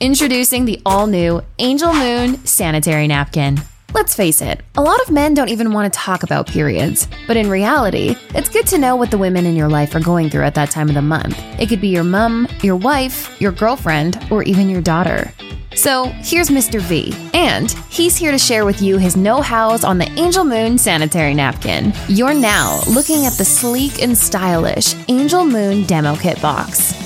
Introducing the all new Angel Moon Sanitary Napkin. Let's face it, a lot of men don't even want to talk about periods. But in reality, it's good to know what the women in your life are going through at that time of the month. It could be your mum, your wife, your girlfriend, or even your daughter. So here's Mr. V, and he's here to share with you his know hows on the Angel Moon sanitary napkin. You're now looking at the sleek and stylish Angel Moon demo kit box.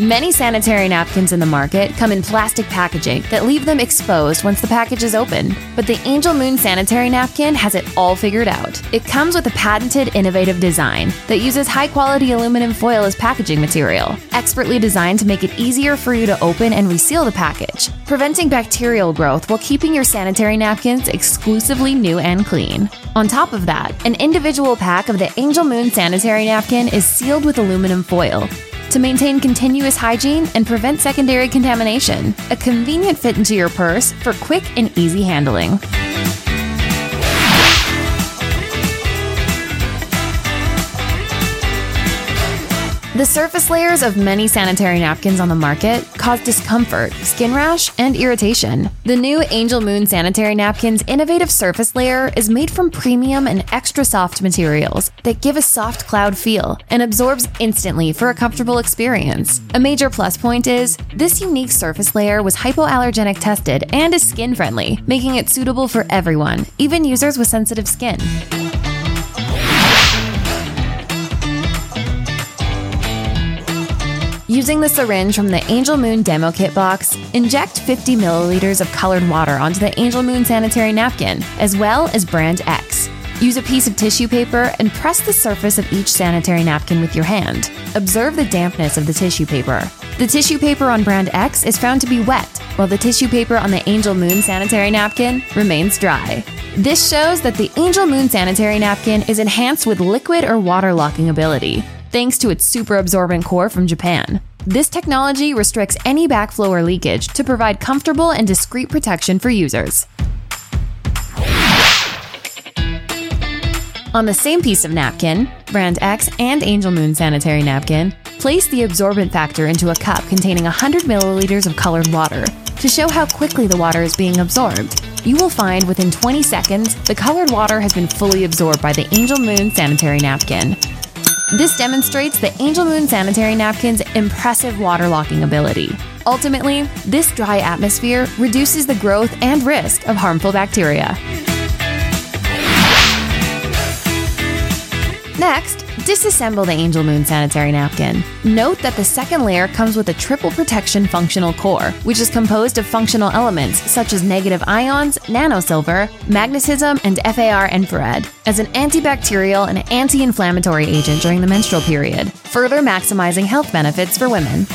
Many sanitary napkins in the market come in plastic packaging that leave them exposed once the package is opened. But the Angel Moon sanitary napkin has it all figured out. It comes with a patented, innovative design that uses high quality aluminum foil as packaging material, expertly designed to make it easier for you to open and reseal the package, preventing bacterial growth while keeping your sanitary napkins exclusively new and clean. On top of that, an individual pack of the Angel Moon sanitary napkin is sealed with aluminum foil to maintain continuous hygiene and prevent secondary contamination. A convenient fit into your purse for quick and easy handling. The surface layers of many sanitary napkins on the market cause discomfort, skin rash, and irritation. The new Angel Moon sanitary napkin's innovative surface layer is made from premium and extra soft materials that give a soft cloud feel and absorbs instantly for a comfortable experience. A major plus point is this unique surface layer was hypoallergenic tested and is skin friendly, making it suitable for everyone, even users with sensitive skin. Using the syringe from the Angel Moon demo kit box, inject 50 milliliters of colored water onto the Angel Moon sanitary napkin, as well as brand X. Use a piece of tissue paper and press the surface of each sanitary napkin with your hand. Observe the dampness of the tissue paper. The tissue paper on brand X is found to be wet, while the tissue paper on the Angel Moon sanitary napkin remains dry. This shows that the Angel Moon sanitary napkin is enhanced with liquid or water locking ability, thanks to its super absorbent core from Japan. This technology restricts any backflow or leakage to provide comfortable and discreet protection for users. On the same piece of napkin, brand X and Angel Moon sanitary napkin, place the absorbent factor into a cup containing 100 milliliters of colored water to show how quickly the water is being absorbed. You will find within 20 seconds the colored water has been fully absorbed by the Angel Moon sanitary napkin. This demonstrates the Angel Moon sanitary napkin's impressive water locking ability. Ultimately, this dry atmosphere reduces the growth and risk of harmful bacteria. Next, disassemble the Angel Moon sanitary napkin. Note that the second layer comes with a triple protection functional core, which is composed of functional elements such as negative ions, nanosilver, magnetism, and FAR infrared, as an antibacterial and anti inflammatory agent during the menstrual period, further maximizing health benefits for women.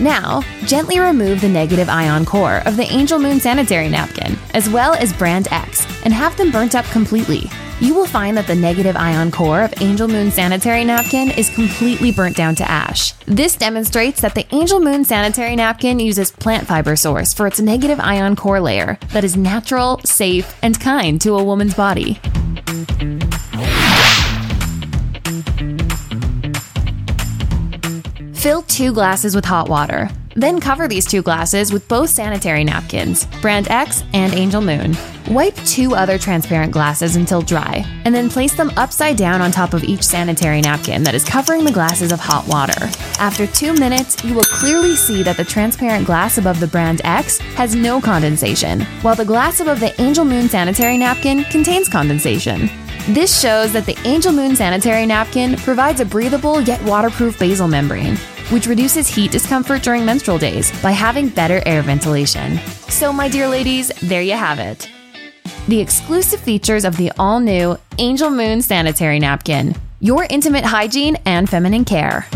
Now, gently remove the negative ion core of the Angel Moon sanitary napkin, as well as brand X, and have them burnt up completely. You will find that the negative ion core of Angel Moon sanitary napkin is completely burnt down to ash. This demonstrates that the Angel Moon sanitary napkin uses plant fiber source for its negative ion core layer that is natural, safe, and kind to a woman's body. Fill two glasses with hot water. Then cover these two glasses with both sanitary napkins, Brand X and Angel Moon. Wipe two other transparent glasses until dry, and then place them upside down on top of each sanitary napkin that is covering the glasses of hot water. After two minutes, you will clearly see that the transparent glass above the Brand X has no condensation, while the glass above the Angel Moon sanitary napkin contains condensation. This shows that the Angel Moon sanitary napkin provides a breathable yet waterproof basal membrane, which reduces heat discomfort during menstrual days by having better air ventilation. So, my dear ladies, there you have it. The exclusive features of the all new Angel Moon sanitary napkin your intimate hygiene and feminine care.